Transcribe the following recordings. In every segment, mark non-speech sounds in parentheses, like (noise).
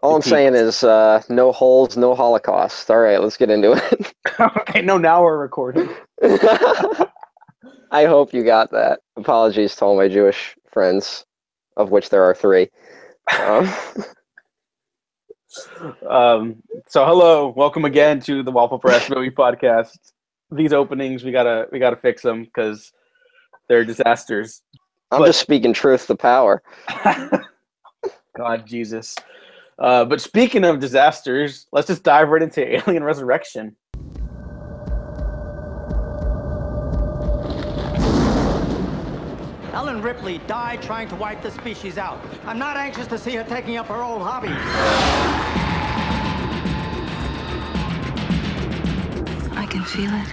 All I'm saying is uh, no holes, no Holocaust. All right, let's get into it. (laughs) okay, no, now we're recording. (laughs) I hope you got that. Apologies to all my Jewish friends, of which there are three. Um, (laughs) Um, so hello, welcome again to the Waffle Press Movie Podcast. These openings, we gotta we gotta fix them because they're disasters. I'm But- just speaking truth to power. God, Jesus. Uh, but speaking of disasters, let's just dive right into Alien (laughs) Resurrection. Ellen Ripley died trying to wipe the species out. I'm not anxious to see her taking up her old hobby. I can feel it.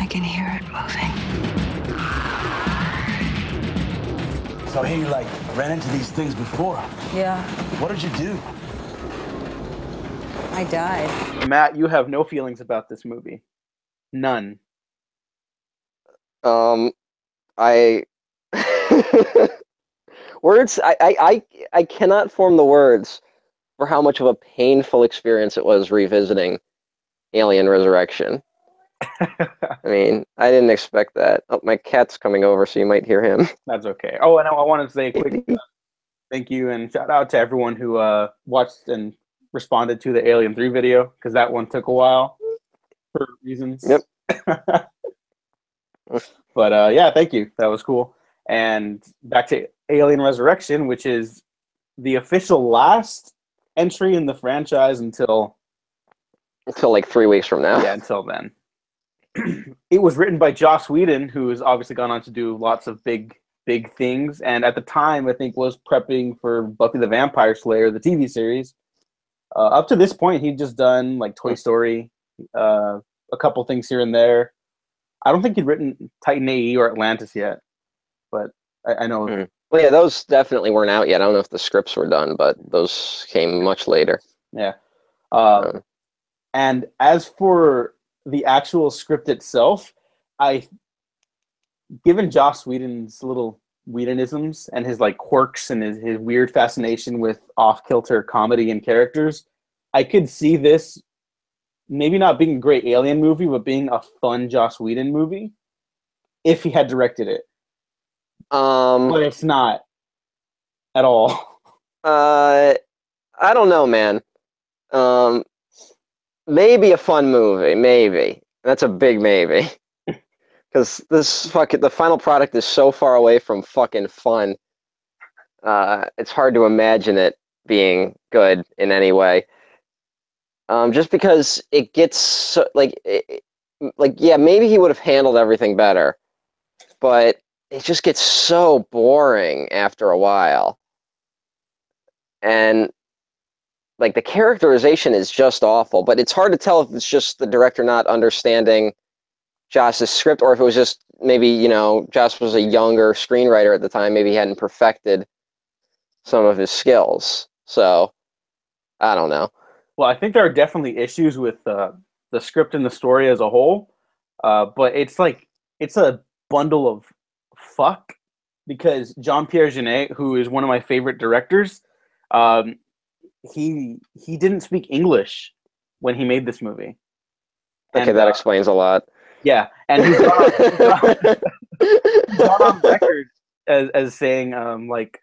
I can hear it moving. So hey, you like ran into these things before. Yeah, What did you do? I died. Matt, you have no feelings about this movie. None. Um, I (laughs) words. I, I I I cannot form the words for how much of a painful experience it was revisiting Alien Resurrection. (laughs) I mean, I didn't expect that. Oh, my cat's coming over, so you might hear him. (laughs) That's okay. Oh, and I wanted to say a quick (laughs) uh, thank you and shout out to everyone who uh, watched and responded to the Alien 3 video because that one took a while for reasons. Yep. but uh, yeah, thank you. That was cool. And back to Alien Resurrection, which is the official last entry in the franchise until Until like three weeks from now. yeah, until then. (clears throat) it was written by Joss Whedon, who has obviously gone on to do lots of big, big things, and at the time, I think was prepping for Buffy the Vampire Slayer, the TV series. Uh, up to this point, he'd just done like Toy Story, uh, a couple things here and there. I don't think he'd written Titan AE or Atlantis yet, but I, I know. Hmm. Well, yeah, those definitely weren't out yet. I don't know if the scripts were done, but those came much later. Yeah. Uh, Um, And as for the actual script itself, I, given Joss Whedon's little Whedonisms and his like quirks and his, his weird fascination with off kilter comedy and characters, I could see this maybe not being a great alien movie, but being a fun Joss Whedon movie if he had directed it. um, But it's not at all. (laughs) Uh, I don't know, man. Um, maybe a fun movie, maybe. That's a big maybe. (laughs) Because this fucking the final product is so far away from fucking fun. Uh, it's hard to imagine it being good in any way. Um, just because it gets so, like, it, like yeah, maybe he would have handled everything better, but it just gets so boring after a while and like the characterization is just awful but it's hard to tell if it's just the director not understanding Joss's script or if it was just maybe you know josh was a younger screenwriter at the time maybe he hadn't perfected some of his skills. So i don't know. Well, I think there are definitely issues with uh, the script and the story as a whole, uh, but it's like it's a bundle of fuck because Jean Pierre Jeunet, who is one of my favorite directors, um, he he didn't speak English when he made this movie. okay And, that uh, explains a lot yeah, and he's gone on, he's gone- he's gone on record as, as saying um, like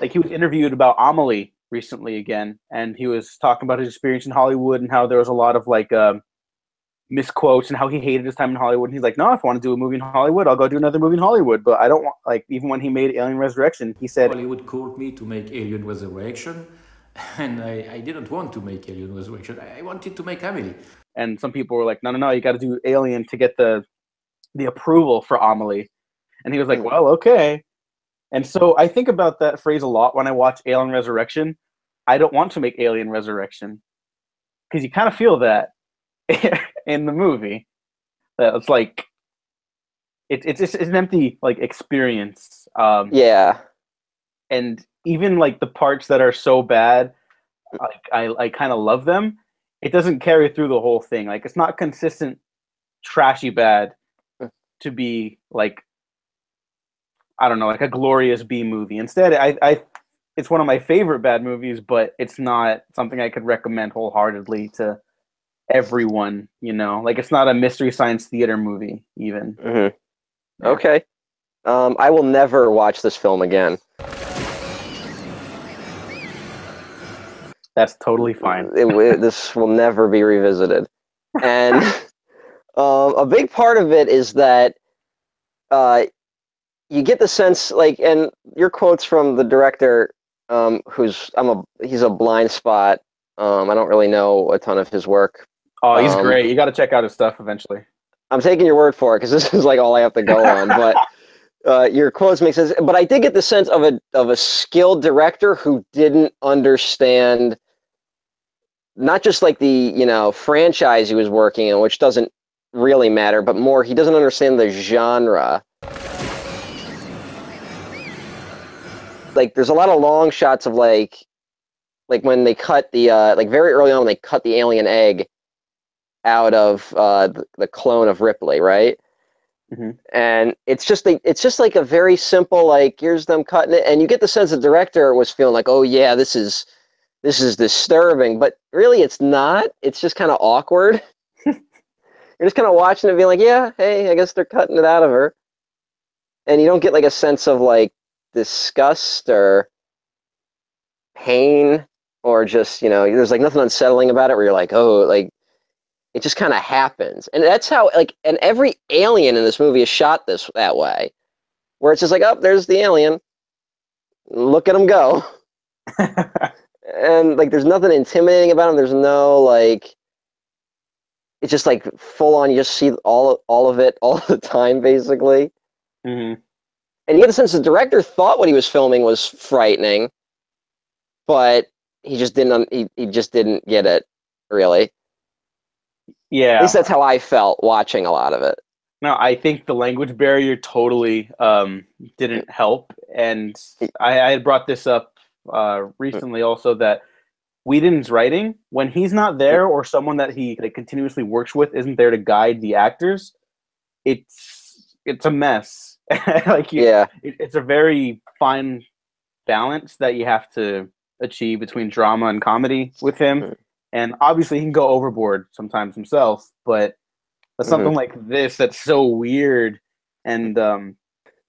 like he was interviewed about Amelie recently again, and he was talking about his experience in Hollywood and how there was a lot of like um, misquotes and how he hated his time in Hollywood. And he's like, no, if I want to do a movie in Hollywood, I'll go do another movie in Hollywood. But I don't want like even when he made Alien Resurrection, he said Hollywood called me to make Alien Resurrection, (laughs) and I, I didn't want to make Alien Resurrection. I I wanted to make Amelie. and some people were like, no, no, no, you got to do Alien to get the the approval for Amelie. And he was like, Hmm. well, okay. And so I think about that phrase a lot when I watch Alien Resurrection. I don't want to make Alien Resurrection because you kind of feel that (laughs) in the movie. That it's like it, it's it's an empty like experience. Um, yeah and even like the parts that are so bad like i, I kind of love them it doesn't carry through the whole thing like it's not consistent trashy bad to be like I don't know, like a glorious B movie. Instead, I I it's one of my favorite bad movies, but it's not something I could recommend wholeheartedly to everyone. You know, like it's not a mystery science theater movie even. hmm Okay. Um, I will never watch this film again. That's totally fine. It, it- this will never be revisited. And (laughs) um, a big part of it is that uh, you get the sense, like, and your quotes from the director, um, who's I'm a he's a blind spot. Um, I don't really know a ton of his work. Oh, he's Um, great. You got to check out his stuff eventually. I'm taking your word for it because this is like all I have to go on. (laughs) But uh, your quotes make sense. But I did get the sense of a of a skilled director who didn't understand not just like the you know franchise he was working in, which doesn't really matter, but more he doesn't understand the genre. Like there's a lot of long shots of like like when they cut the uh like very early on when they cut the alien egg out of uh the, clone of Ripley, right? Mhm. And it's just like it's just like a very simple like here's them cutting it, and you get the sense the director was feeling like oh yeah this is this is disturbing, but really it's not. It's just kind of awkward. (laughs) You're just kind of watching it, being like yeah hey I guess they're cutting it out of her, and you don't get like a sense of like disgust or pain or just you know there's like nothing unsettling about it where you're like oh like it just kind of happens and that's how like and every alien in this movie is shot this that way where it's just like oh there's the alien look at him go (laughs) and like there's nothing intimidating about him there's no like it's just like full on you just see all all of it all (laughs) the time basically hmm and you get the sense the director thought what he was filming was frightening, but he just didn't. He, he just didn't get it really. Yeah, at least that's how I felt watching a lot of it. No, I think the language barrier totally um, didn't help, and I, I had brought this up uh, recently also that Whedon's writing when he's not there or someone that he like, continuously works with isn't there to guide the actors, it's it's a mess. (laughs) like you, Yeah, it, it's a very fine balance that you have to achieve between drama and comedy with him. And obviously, he can go overboard sometimes himself, but Mm-hmm. something like this that's so weird and um.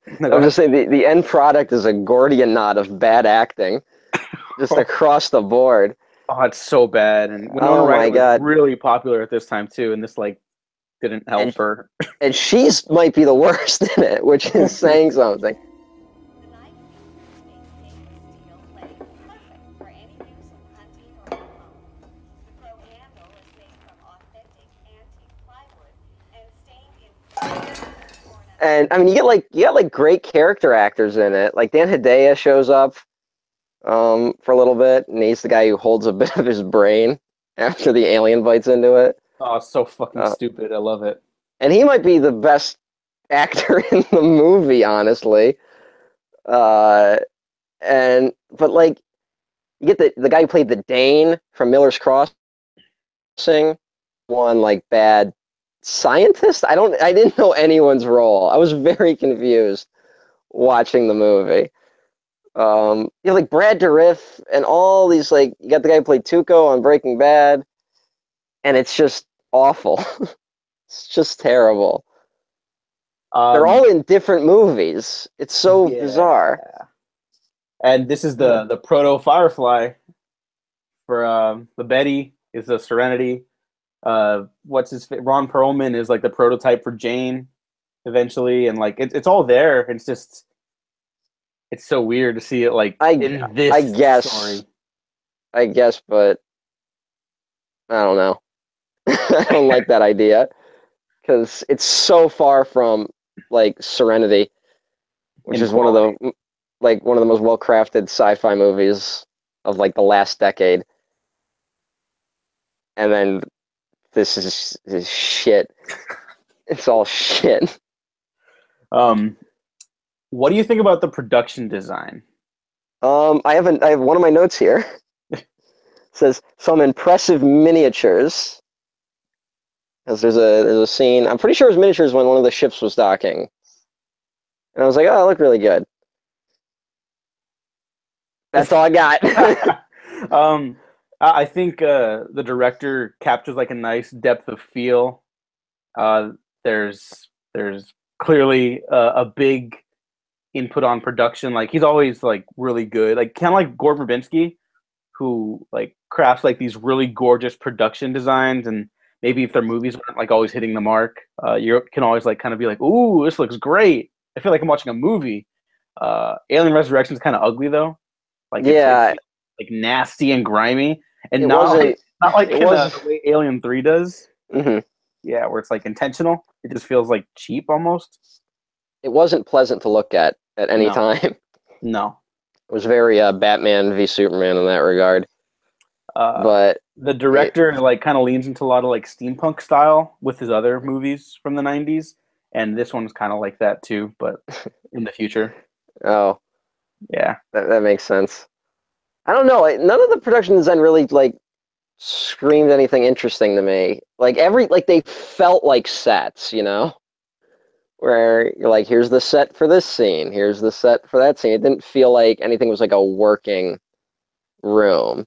I'm just saying the, the end product is a Gordian knot of bad acting, (laughs) just across the board. oh, it's so bad. And Winona Oh my Ryder was God. really popular at this time too, and this like didn't help And- her. (laughs) And she's might be the worst (laughs) in it, which is saying something. And I mean, you get like you got like great character actors in it. Like Dan Hedaya shows up um, for a little bit, and he's the guy who holds a (laughs) bit of his brain after the alien bites into it. Oh, so fucking Uh, stupid. I love it. And he might be the best (laughs) actor in the movie, honestly. Uh, and but like, you get the the guy who played the Dane from Miller's Crossing, one like bad scientist. I don't. I didn't know anyone's role. I was very confused watching the movie. Um, you have like Brad Dourif and all these like you got the guy who played Tuco on Breaking Bad, and it's just awful. (laughs) it's just terrible. Um, They're all in different movies. It's so yeah. bizarre. And this is the the proto Firefly for um, the Betty is the Serenity. Uh, what's his Ron Perlman is like the prototype for Jayne eventually, and like it, it's all there. It's just it's so weird to see it like I- in this I guess. story. I guess, but I don't know. (laughs) I don't like that idea because it's so far from like Serenity, which In is one of the like one of the most well crafted sci-fi movies of like the last decade. And then this is, is shit. It's all shit. Um, what do you think about the production design? Um, I have an, I have one of my notes here. (laughs) says some impressive miniatures. Because there's a there's a scene. I'm pretty sure it was miniatures when one of the ships was docking. And I was like, oh, that looked really good. That's all I got. (laughs) um, I I think uh, the director captures like a nice depth of field. Uh, there's there's clearly a, a big input on production. Like he's always like really good. Like kind of like Gore Verbinski, who like crafts like these really gorgeous production designs and maybe if their movies aren't like always hitting the mark, uh, you can always like kind of be like, "Ooh, this looks great." I feel like I'm watching a movie. Uh, Alien Resurrection is kind of ugly though, like it's- Yeah. it's, like nasty and grimy, and It not like, not like it in was- the way Alien Three does. hmm Yeah, where it's like intentional. It just feels like cheap almost. It wasn't pleasant to look at at any No. time. (laughs) No, it was very uh, Batman v Superman in that regard. uh, but the director like kind of leans into a lot of like steampunk style with his other movies from the 90s and this one's kind of like that too but (laughs) in the future oh, yeah that, that makes sense. I don't know. None of the production design really like screamed anything interesting to me. Like every like they felt like sets, you know, where you're like, here's the set for this scene, here's the set for that scene. It didn't feel like anything was like a working room.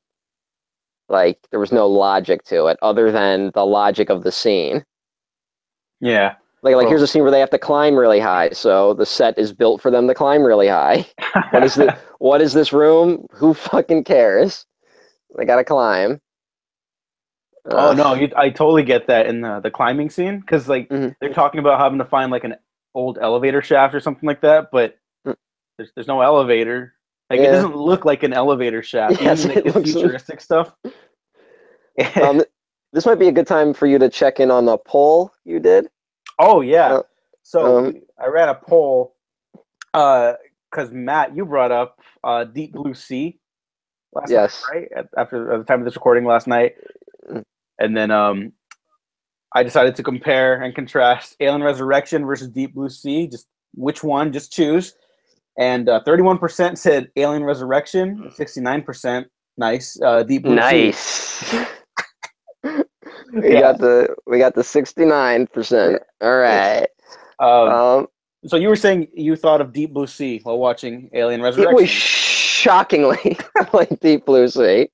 Like there was no logic to it other than the logic of the scene. yeah Like like Well- here's a scene where they have to climb really high, so the set is built for them to climb really high. (laughs) What is the what is this room? Who fucking cares? They gotta climb. oh no you, i totally get that in the, the climbing scene because like Mhm. they're talking about having to find like an old elevator shaft or something like that but Mm. there's, there's no elevator like it doesn't look like an elevator shaft (laughs) Yes, even it like, looks- futuristic stuff Um, (laughs) this might be a good time for you to check in on the poll you did. Oh yeah. Uh, so um, I ran a poll because Matt, you brought up uh, Deep Blue Sea last Yes. night, right? At, after at the time of this recording last night, Mm. and then um, I decided to compare and contrast Alien Resurrection versus Deep Blue Sea. Just which one? Just choose. And uh, thirty-one percent said Alien Resurrection. Sixty-nine percent, nice. Uh, Deep Blue Sea. (laughs) We Yeah. got the we got the sixty nine percent. All right. Um, Um, so you were saying you thought of Deep Blue Sea while watching Alien Resurrection. it was shockingly (laughs) like Deep Blue Sea.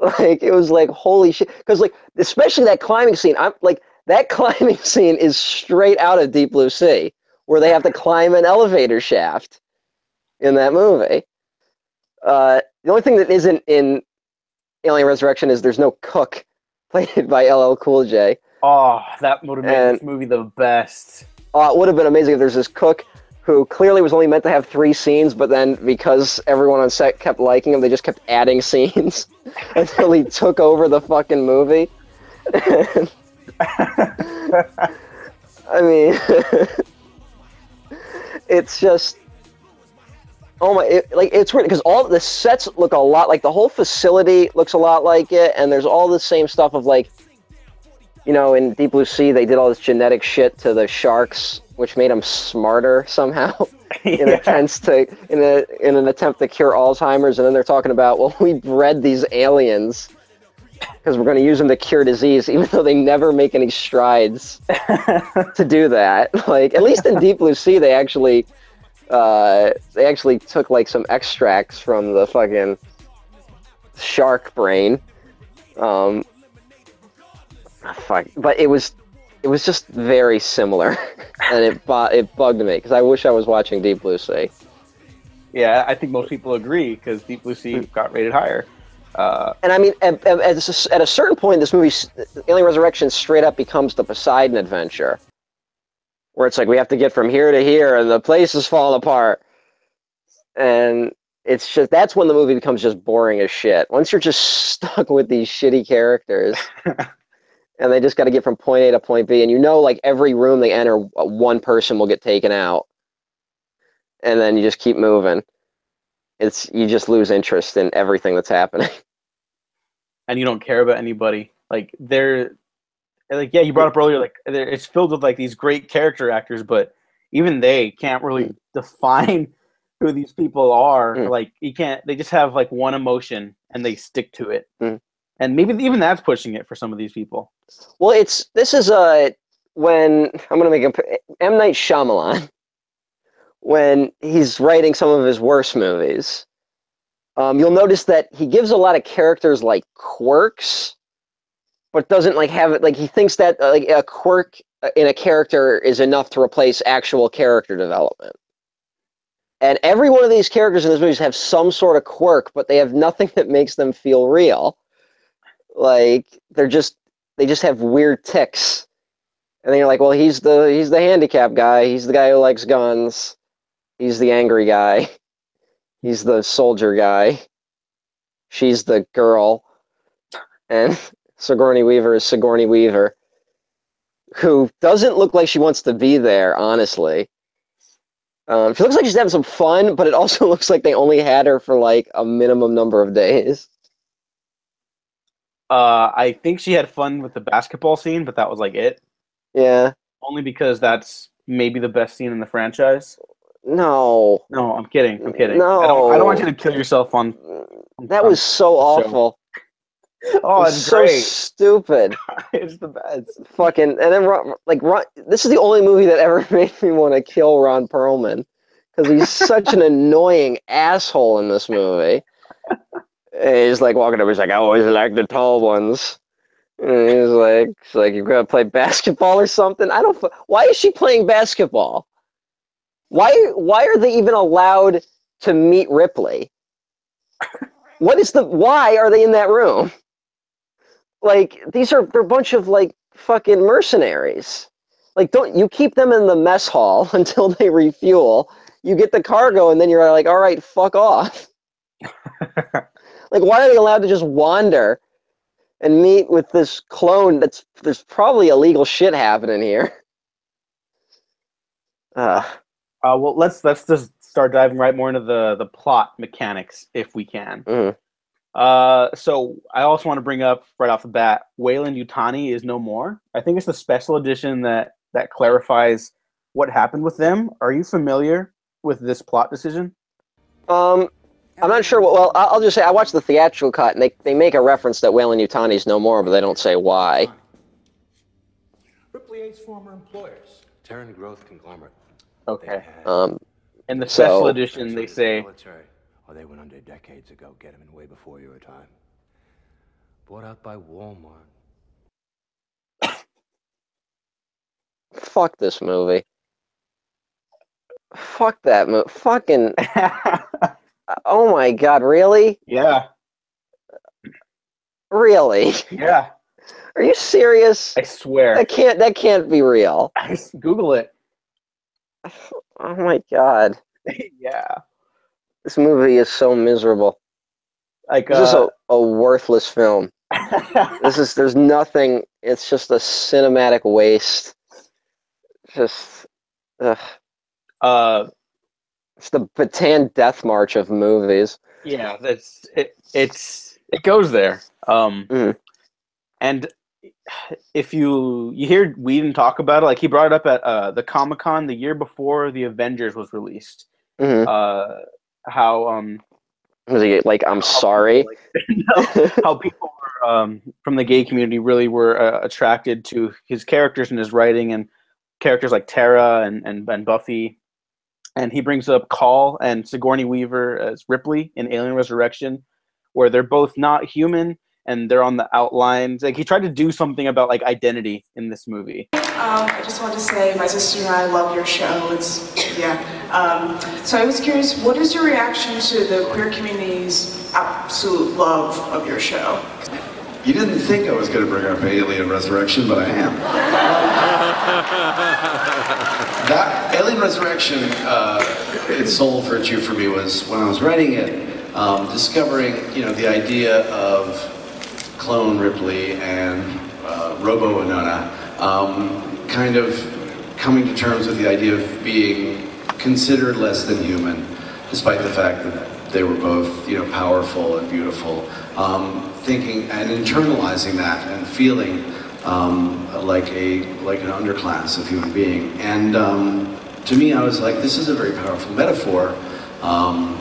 Like it was like holy shit. Because like especially that climbing scene. I'm like that (laughs) climbing scene is straight out of Deep Blue Sea, where they have to climb an elevator shaft in that movie. Uh, the only thing that isn't in Alien Resurrection is there's no cook played (laughs) by LL Cool J. Oh, that would have made And- this movie the best. Uh, it would have been amazing if there's this cook who clearly was only meant to have three scenes, but then because everyone on set kept liking him, they just kept adding (laughs) scenes (laughs) until he took over the fucking movie. I mean, it's just oh my! It, like it's weird because all the sets look a lot like the whole facility looks a lot like it, and there's all the same stuff of like you know, in Deep Blue Sea, they did all this genetic shit to the sharks, which made them smarter somehow (laughs) in (laughs) Yeah. attempts to in a in an attempt to cure Alzheimer's. And then they're talking about, well, (laughs) we bred these aliens because we're going to use them to cure disease, even though they never make any strides to do that. Like at least in Deep Blue Sea, they actually uh, they actually took like some extracts from the fucking shark brain. Um, fuck, but it was it was just very similar, (laughs) and it bu- it bugged me because I wish I was watching Deep Blue Sea. yeah, I think most people agree because Deep Blue Sea got rated higher. Uh, And I mean, at, at, at a- certain point, this movie, Alien Resurrection, straight up becomes the Poseidon adventure, where it's like we have to get from here to here, and the place is falling apart. And it's just that's when the movie becomes just boring as shit. Once you're just (laughs) stuck with these shitty characters, (laughs) and they just got to get from point A to point B, and you know, like every room they enter, one person will get taken out, and then you just keep moving. It's you just lose interest in everything that's happening. (laughs) and you don't care about anybody. Like they're like yeah, you brought up earlier like it's filled with like these great character actors, but even they can't really define (laughs) who these people are. Mm. Like you can't. They just have like one emotion and they stick to it. Mm. And maybe even that's pushing it for some of these people. Well, it's this is uh when I'm gonna make a M Night Shyamalan (laughs) when he's writing some of his worst movies. Um, you'll notice that he gives a lot of characters like quirks, but doesn't like have it like he thinks that uh, like a quirk uh, in a character is enough to replace actual character development. And every one of these characters in this movie have some sort of quirk, but they have nothing that makes them feel real. Like they're just they just have weird ticks. And then you're like, well, he's the he's the handicap guy. He's the guy who likes guns. He's the angry guy. (laughs) He's the soldier guy. She's the girl. And Sigourney Weaver is Sigourney Weaver, who doesn't look like she wants to be there, honestly. Um, she looks like she's having some fun, but it also (laughs) looks like they only had her for like a minimum number of days. Uh, I think she had fun with the basketball scene, but that was like it. Yeah. Only because that's maybe the best scene in the franchise. No. No, I'm kidding. I'm kidding. I don't, I don't want you to kill yourself on. That was so awful. Oh, It it's was so great. stupid. (laughs) it's the best. Fucking and then Ron, like Ron, this is the only movie that ever (laughs) made me want to kill Ron Perlman because he's such an (laughs) annoying asshole in this movie. And he's like walking over, he's like, I always like the tall ones. And he's like, she's like, you're gonna play basketball or something? I don't. Why is she playing basketball? Why? Why are they even allowed to meet Ripley? What is the? Why are they in that room? Like these are they're a bunch of like fucking mercenaries. Like don't you keep them in the mess hall (laughs) until they refuel. You get the cargo and then you're like, all right, fuck off. (laughs) like why are they allowed to just wander and meet with this clone that's there's probably illegal shit happening here. Uh, Uh, well, let's let's just start diving right more into the the plot mechanics if we can. mhm. Uh, so I also want to bring up right off the bat, Weyland Yutani is no more. I think it's the special edition that that clarifies what happened with them. Are you familiar with this plot decision? Um, I'm not sure. What, well, I- I'll just say I watched the theatrical cut, and they, they make a reference that Weyland Yutani's no more, but they don't say why. Ripley Eight's former employers. Terran Growth Conglomerate. Okay. Um, In the special So- edition, they say Military. Oh, they went under decades ago. Get 'em in way before your time. Bought out by Walmart. fuck this movie. Fuck that movie. Fucking. (laughs) Oh my god, really? Yeah, Really? yeah. Are you serious? I swear. That can't. That can't be real. (laughs) Google it. Oh my god, (laughs) yeah. This movie is so miserable. Like This is uh, a, a worthless film. (laughs) This is. There's nothing. It's just a cinematic waste. Just. Ugh. uh It's the Bataan Death March of movies. yeah, that's it, it's it goes there. Um Mhm. and if you you hear Whedon talk about it, like he brought it up at uh the Comic Con the year before the Avengers was released. hmm Uh how um like, I'm sorry? (laughs) how people were, um, from the gay community really were uh, attracted to his characters and his writing and characters like Tara and, and, and Buffy. And he brings up Call and Sigourney Weaver as Ripley in Alien Resurrection, where they're both not human and they're on the outlines. Like he tried to do something about like identity in this movie. Um, I just wanted to say my sister and I love your show. It's yeah. Um, so I was curious, what is your reaction to the queer community's absolute love of your show? You didn't think I was going to bring up Alien Resurrection, but I am. (laughs) that Alien Resurrection, uh, its sole virtue for me was when I was writing it, um, discovering you know the idea of clone Ripley and uh, Robo Winona, um, kind of coming to terms with the idea of being considered less than human, despite the fact that they were both, you know, powerful and beautiful. Um, thinking and internalizing that and feeling um, like a like an underclass of human being. And um, to me, I was like, this is a very powerful metaphor, um,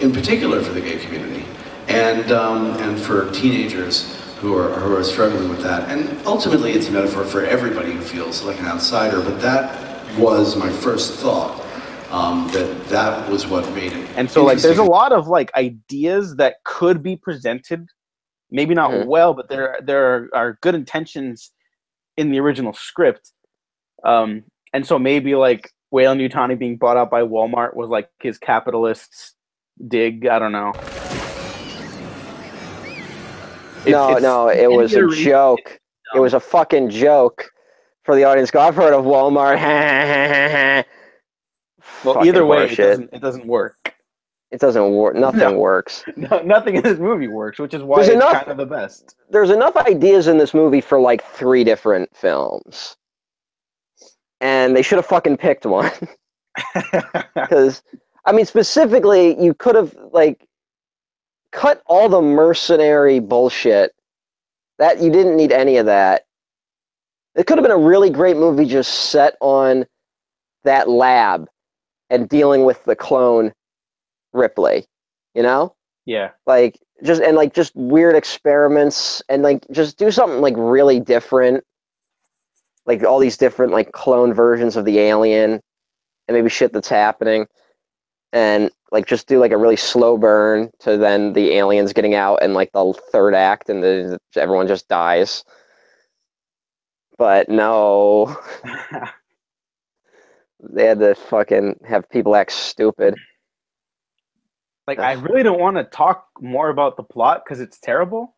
in particular for the gay community, and um, and for teenagers who are who are struggling with that. And ultimately, it's a metaphor for everybody who feels like an outsider. But that was my first thought. um, that that was what made it. And so like there's a lot of like ideas that could be presented, maybe not Mhm. well, but there there are good intentions in the original script. Um, and so maybe like Weyland Yutani being bought out by Walmart was like his capitalists dig. I don't know. It's- no, it's- no, it was a iteration- joke. It was a fucking joke for the audience. Go, I've heard of Walmart. (laughs) Well, Fucking either way, it doesn't it doesn't work. It doesn't work. Nothing No. works. (laughs) No, nothing in this movie works, which is why There's it's enough- kind of the best. There's enough ideas in this movie for like three different films, and they should have fucking picked one. (laughs) Because I mean, specifically, you could have like cut all the mercenary bullshit. That you didn't need any of that. It could have been a really great movie just set on that lab and dealing with the clone Ripley. You know, yeah. like just and like just weird experiments and like just do something like really different. Like all these different like clone versions of the alien and maybe shit that's happening and like just do like a really slow burn to then the aliens getting out and like the third act and the everyone just dies but no (laughs) they had to fucking have people act stupid Like I really don't want to talk more about the plot because it's terrible.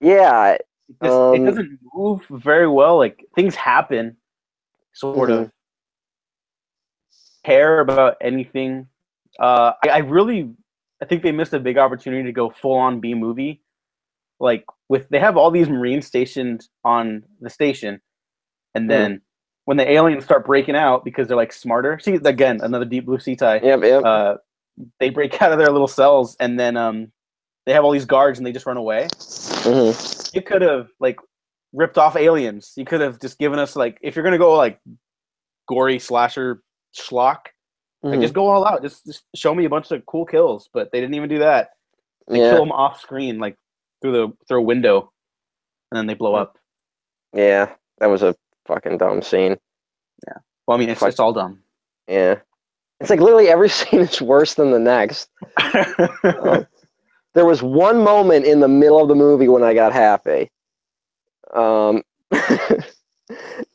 yeah It, just, Um, it doesn't move very well. Like things happen, sort Mm-hmm. of. Care about anything. Uh, I, I really, I think they missed a big opportunity to go full on B movie. Like with they have all these Marines stationed on the station, Hmm. and then when the aliens start breaking out because they're like smarter. See again another deep blue sea tie. yep yep Uh, they break (laughs) out of their little cells, and then um, they have all these guards, and they just run away hmm you could have like ripped off aliens. You could have just given us like if you're gonna go like gory slasher schlock, Mm-hmm. like just go all out. Just, just show me a bunch of cool kills, but they didn't even do that. They yeah kill them off screen, like through the through a window, and then they blow up. yeah that was a fucking dumb scene Yeah. Well, I mean, it's Fuck. it's all dumb. yeah it's like literally every (laughs) scene is worse than the next (laughs) there was one moment in the middle of the movie when I got happy. Um, (laughs)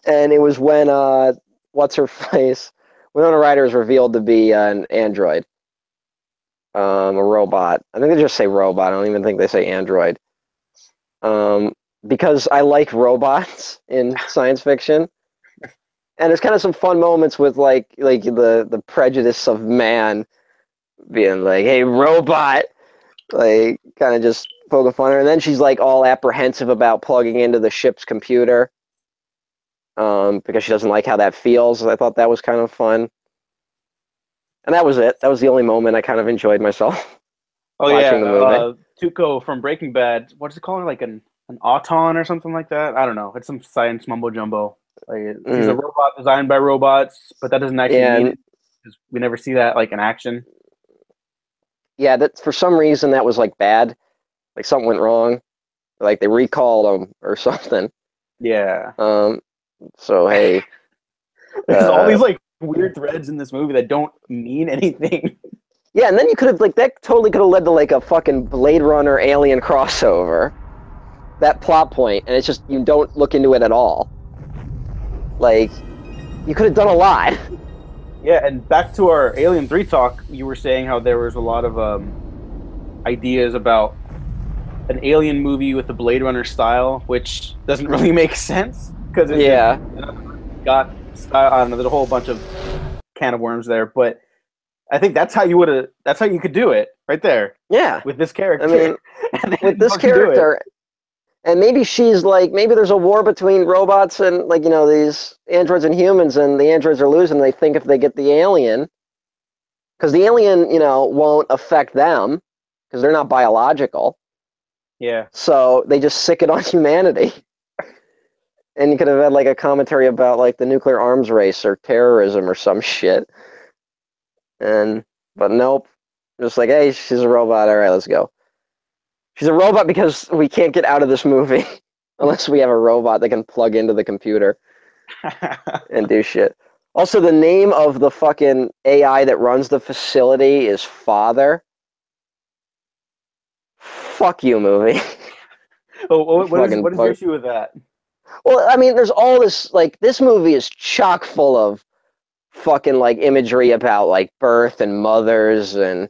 and it was when uh, what's her face? Winona Ryder is revealed to be an android, um, a robot. I think they just say robot. I don't even think they say android. Um, because I like robots (laughs) in science fiction. And there's kind of some fun moments with like like the the prejudice of man being like, "Hey, robot," like kind of just poking fun at her. And then she's like all apprehensive about plugging into the ship's computer um, because she doesn't like how that feels. I thought that was kind of fun. And that was it. That was the only moment I kind of enjoyed myself. (laughs) oh yeah, uh, Tuco from Breaking Bad. What's it called? Like an an auton or something like that. I don't know. It's some science mumbo jumbo. Like it- he's a robot designed by robots, but that doesn't actually Yeah, mean it because we never see that like in action. yeah, that for some reason that was like bad. Like something went wrong. Like they recalled him or (laughs) something. Yeah. Um, so hey, (laughs) There's all Uh, these like weird threads in this movie that don't mean anything. (laughs) Yeah, and then you could have like that totally could have led to like a fucking Blade Runner alien (laughs) crossover. That plot point, and it's just you don't look into it at all. Like, you could have done a lot. Yeah, and back to our Alien Three talk, you were saying how there was a lot of um, ideas about an Alien movie with the Blade Runner style, which doesn't really make sense because Yeah, got I don't know, there's a whole bunch of can of worms there, but I think that's how you would have. That's how you could do it right there yeah. with this character. I mean, (laughs) with this fucking do it. character, and maybe she's like, maybe there's a war between robots and like you know these androids and humans, and the androids are losing. They think if they get the alien, because the alien, you know, won't affect them because they're not biological. Yeah, So they just sick it on (laughs) humanity. And you could have had like a commentary about like the nuclear arms race or terrorism or some shit. And but nope. Just like, hey, she's a robot. All right, let's go. She's a robot because we can't get out of this movie (laughs) unless we have a robot that can plug into the computer (laughs) and do shit. Also, the name of the fucking AI that runs the facility is Father. Fuck you, movie. Oh, what, oh, (laughs) what is, what is your issue with that? Well, I mean, there's all this like this movie is chock full of fucking like imagery about like birth and mothers and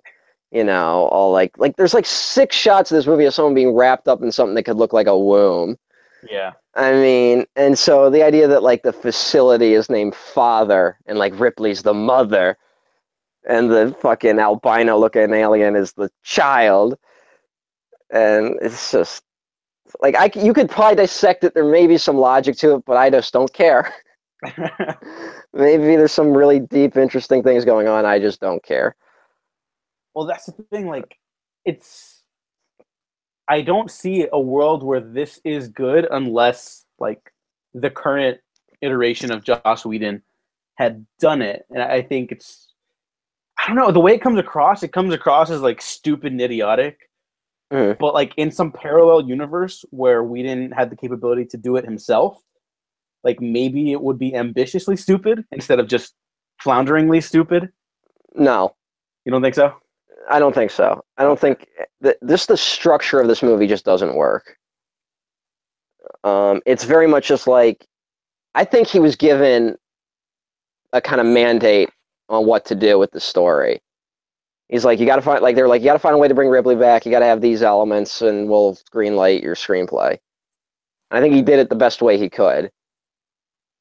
you know all like like there's like six shots of this movie of someone being wrapped up in something that could look like a womb. Yeah. I mean, and so the idea that like the facility is named Father and like Ripley's the mother and the fucking albino looking alien is the child. And it's just like I, you could probably dissect it there may be some logic to it, but I just don't care. (laughs) (laughs) Maybe there's some really deep interesting things going on, I just don't care. well, that's the thing. Like, it's. I don't see a world where this is good unless like the current iteration of Joss Whedon had done it, and I think it's. I don't know the way it comes across. It comes across as like stupid and idiotic. Mhm. But like in some parallel universe where we didn't have the capability to do it himself, like maybe it would be ambitiously stupid instead of just flounderingly stupid. No, You don't think so? I don't think so. I don't think that this the structure of this movie just doesn't work. Um, it's very much just like I think he was given a kind of mandate on what to do with the story. He's like, you got to find like they're like, you got to find a way to bring Ripley back. You got to have these elements, and we'll green light your screenplay. I think he did it the best way he could,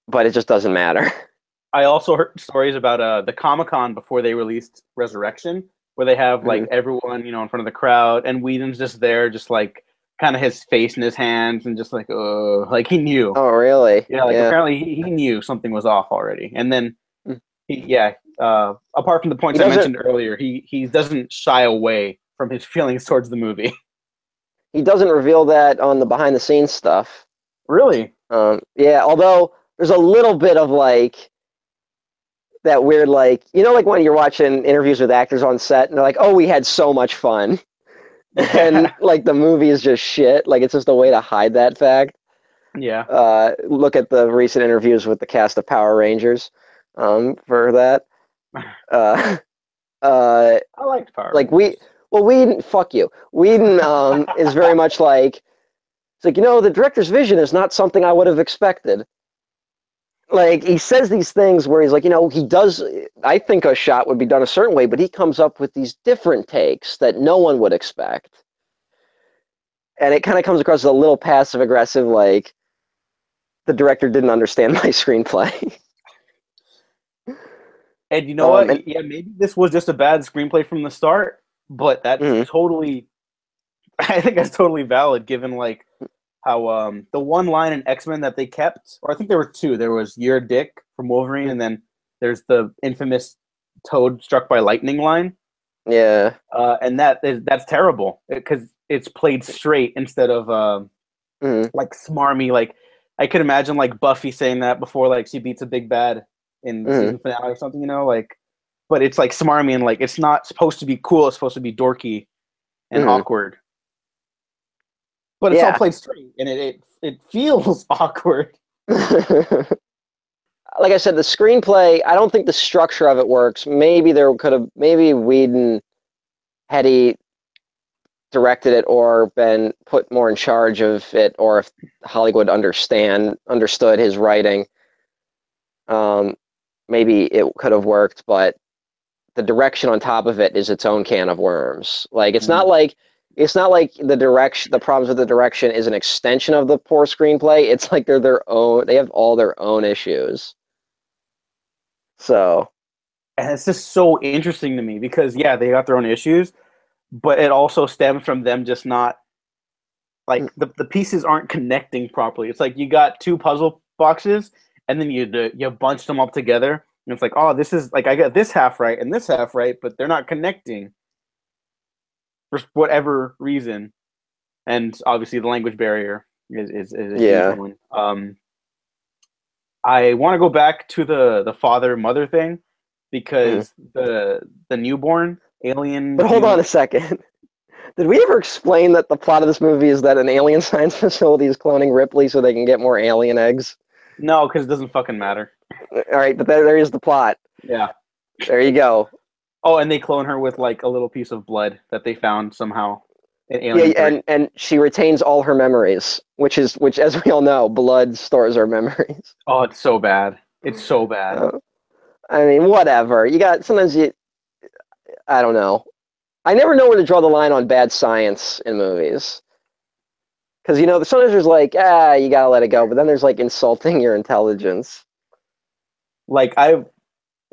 but it just doesn't matter. (laughs) I also heard stories about uh, the Comic Con before they released Resurrection, where they have like everyone, you know, in front of the crowd, and Whedon's just there, just like kind of his face in his hands, and just like, oh like he knew. Oh, really? Yeah, like apparently he, he knew something was off already, and then, he, yeah. Uh, apart from the points I mentioned earlier, he he doesn't shy away from his feelings towards the movie. (laughs) He doesn't reveal that on the behind the scenes stuff. really? Um, yeah, although there's a little bit of like that weird, like you know, like when you're watching interviews with actors on set, and they're like, "Oh, we had so much fun," (laughs) and like the movie is just shit. Like it's just a way to hide that fact. Yeah. Uh, look at the recent interviews with the cast of Power Rangers um, for that. (laughs) Uh, uh, I liked Power. like we well Whedon fuck you Whedon um, is very much like it's like you know the director's vision is not something I would have expected. Like he says these things where he's like you know he does I think a shot would be done a certain way, but he comes up with these different takes that no one would expect, and it kind of comes across as a little passive aggressive like the director didn't understand (laughs) my screenplay. And you know Um, what? and- yeah, maybe this was just a bad screenplay from the start, but that's Mhm. totally. (laughs) I think that's totally valid, given like how um the one line in X Men that they kept, or I think there were two. There was "You're Dick" from Wolverine, and then there's the infamous Toad struck by lightning line, yeah, uh, and that is that's terrible because it's played straight instead of um Mhm. like smarmy. Like I could imagine like Buffy saying that before like she beats a big bad in the Mhm. season finale or something, you know, like but it's like smarmy and like it's not supposed to be cool, it's supposed to be dorky and Mhm. awkward. But it's Yeah. all played straight and it it, it feels (laughs) awkward. (laughs) like I said, the screenplay, I don't think the structure of it works. Maybe there could have, maybe Whedon, had he directed it or been put more in charge of it, or if Hollywood understand understood his writing, um, maybe it could have worked. But the direction on top of it is its own can of worms. Like it's not mm. like it's not like the direction the problems with the direction is an extension of the poor screenplay. It's like they're their own they have all their own issues. So And it's just so interesting to me because yeah, they got their own issues, but it also stems from them just not like mm. the, the pieces aren't connecting properly. It's like you got two puzzle boxes and then you you bunched them up together and it's like, "Oh, this is like I got this half right and this half right, but they're not connecting for whatever reason." And obviously the language barrier is is, is Yeah. one. Um I want to go back to the the father mother thing because the the newborn alien. But hold on a second. (laughs) Did we ever explain that the plot of this movie is that an alien (laughs) science facility is cloning Ripley so they can get more alien eggs? No, because it doesn't fucking matter. All right, but there, there is the plot. Yeah. There you go. Oh, and they clone her with like a little piece of blood that they found somehow. in Yeah, and and she retains all her memories, which is which, as we all know, blood stores our memories. Oh, it's so bad. It's so bad. Uh, I mean, whatever. You got sometimes you. I don't know. I never know where to draw the line on bad science in movies. Because you know, sometimes there's like, ah, you gotta let it go, but then there's like insulting your intelligence. Like I,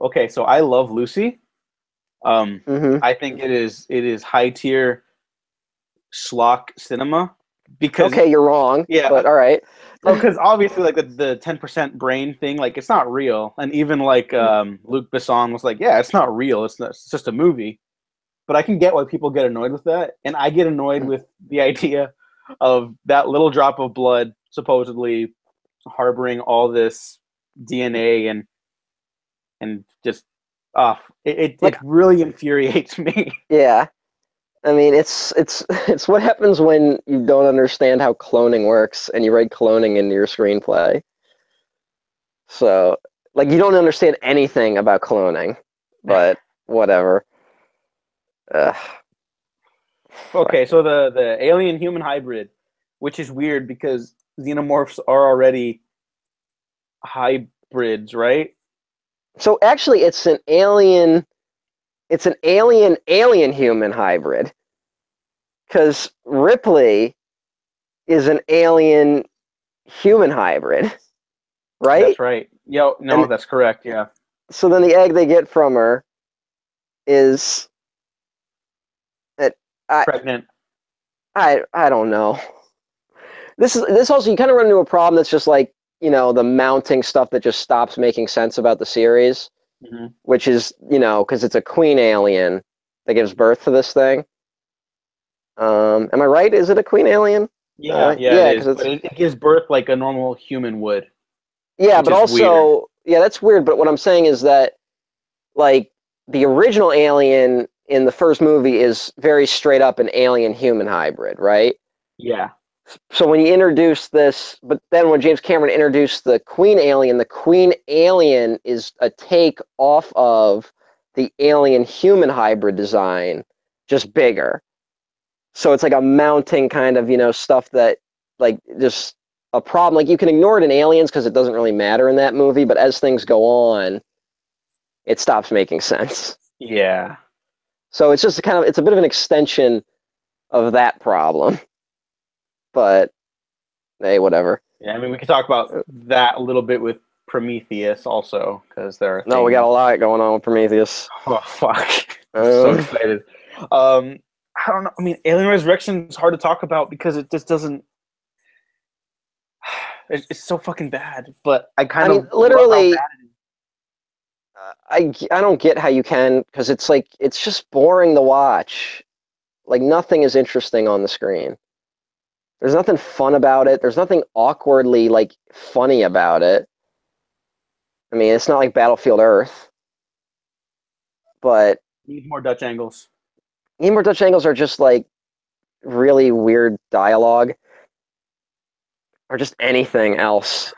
okay, so I love Lucy. Um, hmm I think it is it is high tier schlock cinema because Okay, you're wrong. Yeah. but all right. because obviously like the the ten percent brain thing, like it's not real, and even like um, Luc Besson was like, yeah, it's not real. It's not, it's just a movie. But I can get why people get annoyed with that, and I get annoyed with the (laughs) idea of that little drop of blood supposedly harboring all this DNA and and just uh it it, Like- it really infuriates me. (laughs) Yeah. I mean, it's it's (laughs) it's what happens when you don't understand how cloning works and you write cloning into your screenplay. So, like, you don't understand anything about cloning, (laughs) but whatever. Ugh. Okay, so the the alien human hybrid, which is weird because xenomorphs are already hybrids, right? So actually, it's an alien. It's an alien alien human hybrid. Because Ripley is an alien human hybrid, right? That's right. Yo, no, And- that's correct. Yeah. so then the egg they get from her is I- Pregnant. I I don't know. This is this also you kind of run into a problem that's just like you know the mounting stuff that just stops making sense about the series, Mhm. which is you know because it's a queen alien that gives birth to this thing. Um, am I right? Is it a queen alien? Yeah, Uh, yeah, yeah, it 'cause is. it's- it, it gives birth like a normal human would. Yeah, but also yeah, that's weird. But what I'm saying is that like the original alien in the first movie is very straight up an alien human hybrid, right? Yeah. so when you introduce this, but then when James Cameron introduced the Queen Alien, the Queen Alien is a take off of the Alien human hybrid design, just bigger. So it's like a mounting kind of, you know, stuff that like just a problem. Like you can ignore it in Aliens because it doesn't really matter in that movie, but as things go on, it stops making sense. Yeah. So it's just a kind of it's a bit of an extension of that problem. (laughs) But hey, whatever. Yeah. I mean, we could talk about that a little bit with Prometheus also because there. Are No, we got a lot going on with Prometheus. Oh fuck! I'm (laughs) so Um, excited. Um, I don't know. I mean, Alien Resurrection is hard to talk about because it just doesn't. (sighs) It's, so fucking bad, but I kind I of mean, literally, I I don't get how you can because it's like it's just boring to watch. Like nothing is interesting on the screen. There's nothing fun about it. There's nothing awkwardly like funny about it. I mean, it's not like Battlefield Earth, but need more Dutch angles. Need more Dutch angles are just like really weird dialogue or just anything else.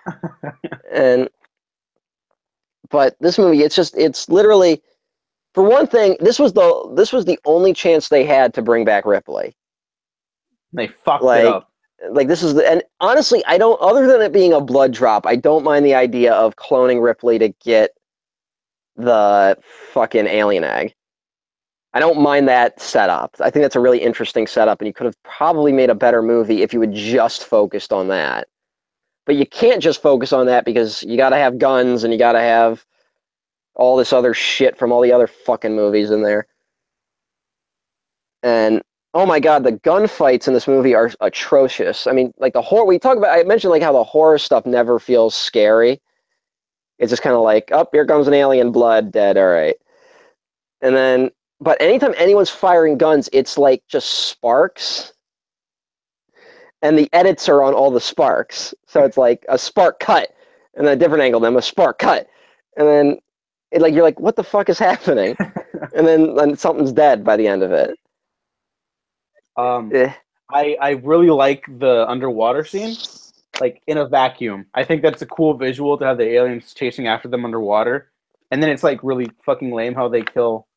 (laughs) and but this movie, it's just it's literally for one thing, this was the this was the only chance they had to bring back Ripley. They fucked Like, it up. Like this is the and honestly, I don't other than it being a blood drop, I don't mind the idea of cloning Ripley to get the fucking alien egg. I don't mind that setup. I think that's a really interesting setup, and you could have probably made a better movie if you had just focused on that. But you can't just focus on that because you got to have guns and you got to have all this other shit from all the other fucking movies in there. And oh my god, the gunfights in this movie are atrocious. I mean, like the horror we talk about I mentioned like how the horror stuff never feels scary. It's just kind of like, oh, here comes an alien blood, dead, all right. And then but anytime anyone's firing guns, it's like just sparks. And the edits are on all the sparks. So it's like a spark cut and then a different angle, then a spark cut. And then it like you're like, what the fuck is happening? (laughs) and then, then something's dead by the end of it. Um, Eh. I I really like the underwater scene. like in a vacuum. I think that's a cool visual to have the aliens chasing after them underwater, and then it's like really fucking lame how they kill,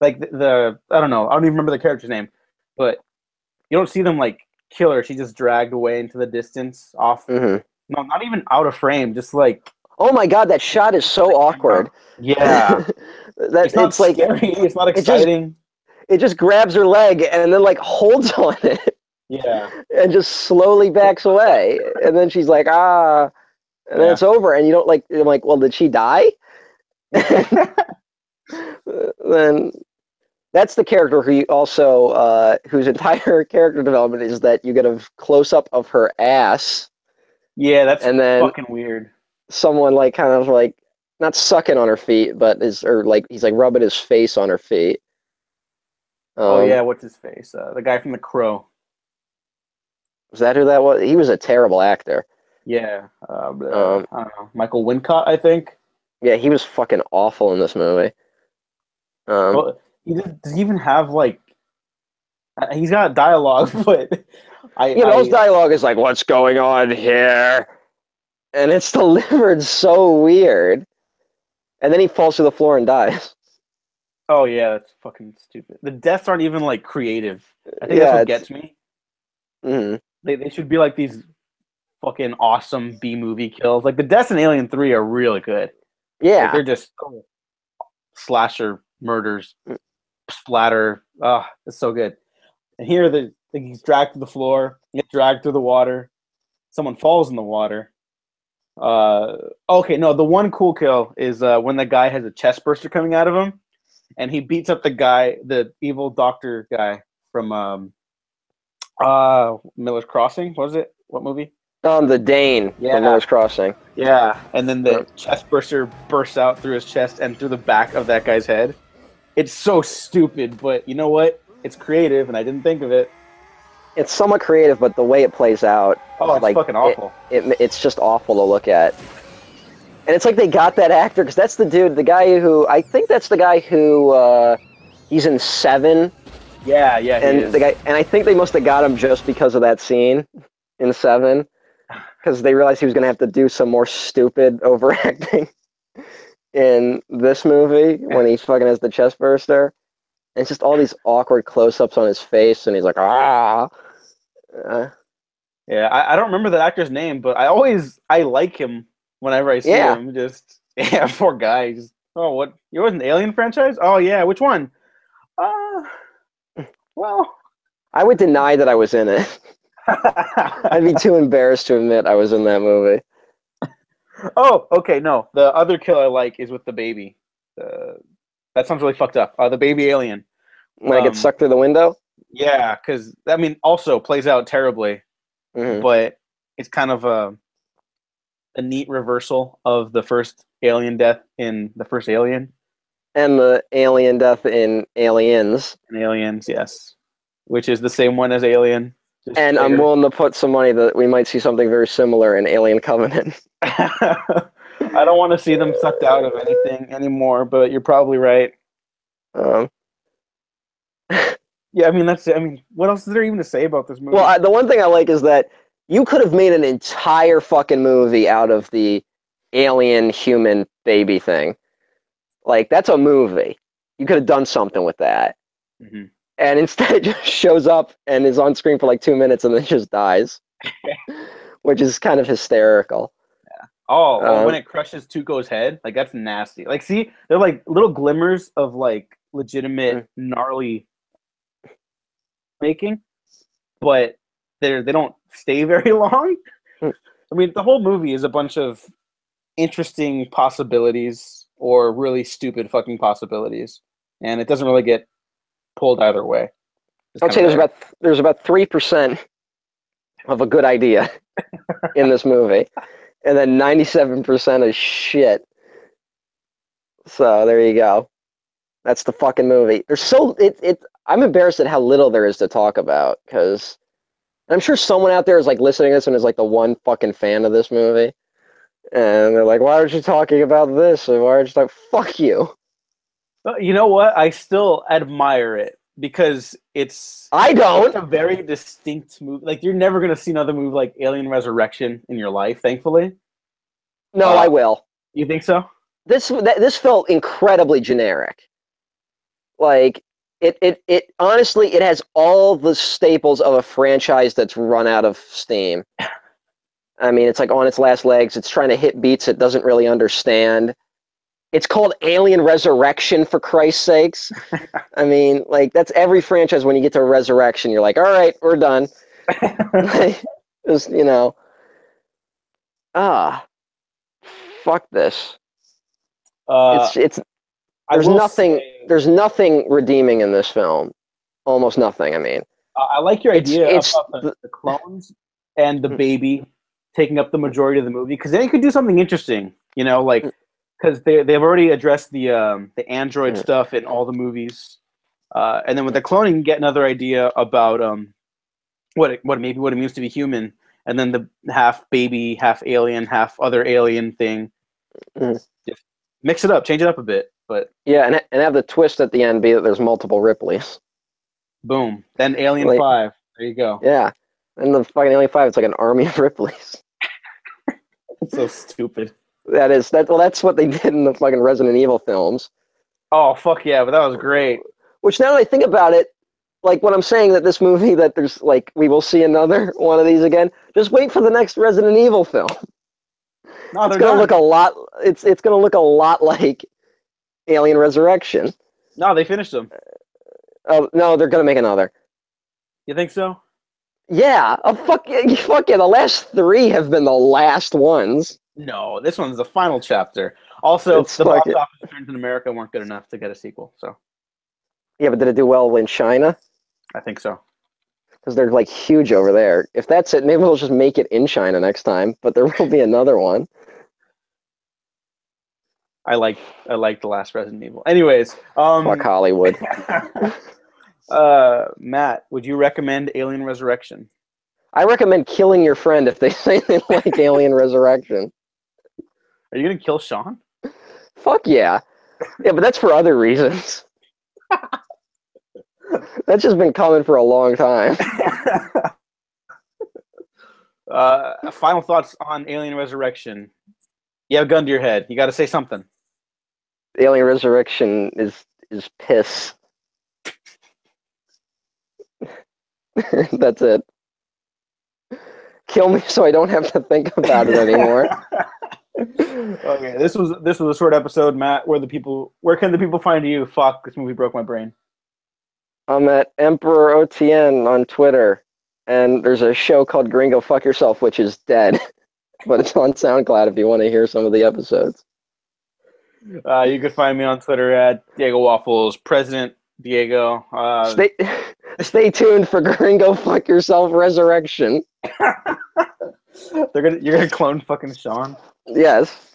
like the, the I don't know I don't even remember the character's name, but you don't see them like kill her. She just dragged away into the distance off. hmm No, not even out of frame. Just like Oh my god, that shot is so awkward. yeah, (laughs) that it's not it's like scary. (laughs) It's not just- exciting. it just grabs her leg and then like (laughs) holds on it yeah, and just slowly backs away. And then she's like, ah, and then Yeah. it's over. And you don't like, I'm like, well, did she die? then that's the character who also, uh, whose entire (laughs) character development is that you get a close up of her ass yeah. That's and then fucking weird. someone like kind of like not sucking on her feet, but is or like he's like rubbing his face on her feet. oh Um, yeah, what's his face? Uh, the guy from The Crow. was that who that was? He was a terrible actor. Yeah, uh, Um, don't know. Michael Wincott, I think. Yeah, he was fucking awful in this movie. Um, Well, he does, does he even have like? uh, He's got dialogue, (laughs) but I, you know, I his dialogue is like, "What's going on here?" and it's (laughs) delivered so weird. And then he falls to the floor and dies. (laughs) oh yeah, that's fucking stupid. The deaths aren't even like creative. I think Yeah, that's what gets me. Mhm. They they should be like these fucking awesome B movie kills. Like the deaths in Alien Three are really good. Like, Yeah, they're just slasher murders, splatter. Ah, it's so good. And here, the he's dragged to the floor, gets dragged through the water. Someone falls in the water. Uh, okay, no, the one cool kill is uh, when the guy has a chest burster coming out of him, and he beats up the guy, the evil doctor guy from um, uh, Miller's Crossing. What was it? What movie? um, the Dane Yeah. from Miller's Crossing. Yeah, and then the Yeah. chest burster bursts out through his chest and through the back of that guy's head. It's so stupid, but you know what? It's creative, and I didn't think of it. It's somewhat creative, but the way it plays out, Oh, it's Like, fucking awful. it, it's just awful to look at. And it's like they got that actor because that's the dude, the guy who I think that's the guy who uh, he's in Seven, yeah, yeah, and the guy, and I think they must have got him just because of that scene in Seven, because they realized he was gonna have to do some more stupid (laughs) overacting in this movie when he (laughs) fucking has the chest burster. And it's just all these awkward close-ups on his face, and he's like, ah. Uh, yeah, I, I don't remember that actor's name, but I always I like him whenever I see Yeah. him. Just (laughs) yeah, poor guy. Just oh, what? You was an Alien franchise? Oh yeah, which one? Uh, well, I would deny that I was in it. (laughs) I'd be too embarrassed to admit I was in that movie. Oh, okay, no. The other kill I like is with the baby. Uh, that sounds really fucked up. Uh, the baby alien. When I Um, get sucked through the window. Yeah, because I mean, also plays out terribly, Mhm. but it's kind of a a neat reversal of the first alien death in the first Alien. And the alien death in Aliens. In Aliens, yes, which is the same one as Alien. Just And I'm willing to put some money that we might see something very similar in Alien Covenant. (laughs) I don't want to see them sucked out of anything anymore, but you're probably right. Um, (laughs) Yeah, I mean that's. I mean, what else is there even to say about this movie? well, I, the one thing I like is that you could have made an entire fucking movie out of the alien human baby thing. Like, that's a movie. You could have done something with that. Mhm. And instead, it (laughs) just shows up and is on screen for like two minutes and then just dies, (laughs) which is kind of hysterical. Oh, oh, Um, when it crushes Tuco's head, like that's nasty. Like, see, they're like little glimmers of like legitimate Mm. gnarly making, but they're they don't stay (laughs) very long. Mm. I mean, the whole movie is a bunch of interesting possibilities or really stupid fucking possibilities, and it doesn't really get pulled either way. It's I'd say there's about there's about three percent of a good idea (laughs) in this movie, and then ninety-seven percent is shit. So there you go. That's the fucking movie. There's so it it. I'm embarrassed at how little there is to talk about because I'm sure someone out there is like listening to this and is like the one fucking fan of this movie, and they're like, "Why aren't you talking about this?" And why aren't you like, "Fuck you"? You know what? I still admire it because it's I don't. it's a very distinct move. Like you're never gonna see another move like Alien Resurrection in your life. Thankfully, No, Uh, I will. you think so? This th- this felt incredibly generic. Like it, it, it honestly, it has all the staples of a franchise that's run out of steam. (laughs) I mean, it's like on its last legs. It's trying to hit beats it doesn't really understand. It's called Alien Resurrection, for Christ's sakes. (laughs) I mean, like that's every franchise. When you get to Resurrection, you're like, all right, we're done. (laughs) (laughs) Just you know, ah, fuck this. Uh, it's it's there's nothing say, there's nothing redeeming in this film. Almost nothing. I mean, uh, I like your idea it's about the, the- the clones and the Mm. baby taking up the majority of the movie because then you could do something interesting. You know, like Mm. Because they they've already addressed the um, the android stuff in all the movies, uh, and then with the cloning, you get another idea about um, what it, what maybe what it means to be human, and then the half baby, half alien, half other alien thing. Mm. Just mix it up, change it up a bit, but yeah, and and have the twist at the end be that there's multiple Ripleys. boom, then Alien Like- Five. There you go. Yeah, and the fucking Alien Five, it's like an army of Ripleys. It's (laughs) so stupid. That is that. Well, that's what they (laughs) did in the fucking Resident Evil films. Oh fuck yeah, but that was great. Which now that I think about it, like when I'm saying that this movie that there's like we will see another (laughs) one of these again. Just wait for the next Resident Evil film. No, It's gonna not. look a lot. It's it's gonna look a lot like Alien Resurrection. No, they finished them. Uh, oh no, they're gonna make another. You think so? Yeah, oh, fuck, (laughs) fuck yeah. The last three have been the last ones. No, this one's the final chapter. Also, It's the box like it- office returns in America weren't good enough to get a sequel, so Yeah, but did it do well in China? I think so. Because they're like huge over there. If that's it, maybe we'll just make it in China next time. But there will be another one. I like I like the last Resident Evil. Anyways, um, Fuck Hollywood. (laughs) (laughs) uh, Matt, would you recommend Alien Resurrection? I recommend killing your friend if they (laughs) say they like Alien Resurrection. Are you gonna kill Sean? Fuck yeah. Yeah, but that's for other reasons. (laughs) that's just been coming for a long time. (laughs) uh, final thoughts on Alien Resurrection. You have a gun to your head. You got to say something. Alien Resurrection is is piss. (laughs) That's it. Kill me so I don't have to think about it anymore. (laughs) okay, this was this was a short episode, Matt. Where the people, where can the people find you? Fuck, this movie broke my brain. I'm at Emperor OTN on Twitter, and there's a show called Gringo Fuck Yourself, which is dead, (laughs) but it's on SoundCloud if you want to hear some of the episodes. Uh, you can find me on Twitter at Diego Waffles, President Diego. Uh, Stay, (laughs) stay tuned for Gringo Fuck Yourself Resurrection. they're gonna, you're gonna clone fucking Sean. Yes.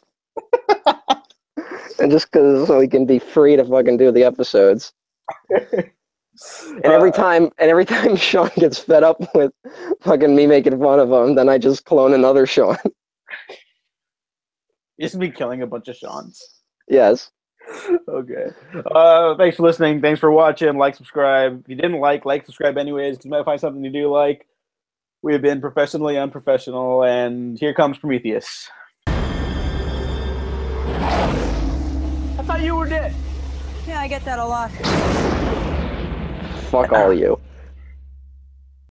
and just because so we can be free to fucking do the episodes. And every Uh, time, and every (laughs) time Sean gets fed up with fucking me making fun of him, then I just clone another Sean. you (laughs) just be killing a bunch of Seans. yes. okay. Uh, thanks for listening. Thanks for watching. Like, subscribe. If you didn't like, like, subscribe anyways, because you might find something you do like. We have been professionally unprofessional, and here comes Prometheus. I thought you were dead. Yeah, I get that a lot. Fuck all you.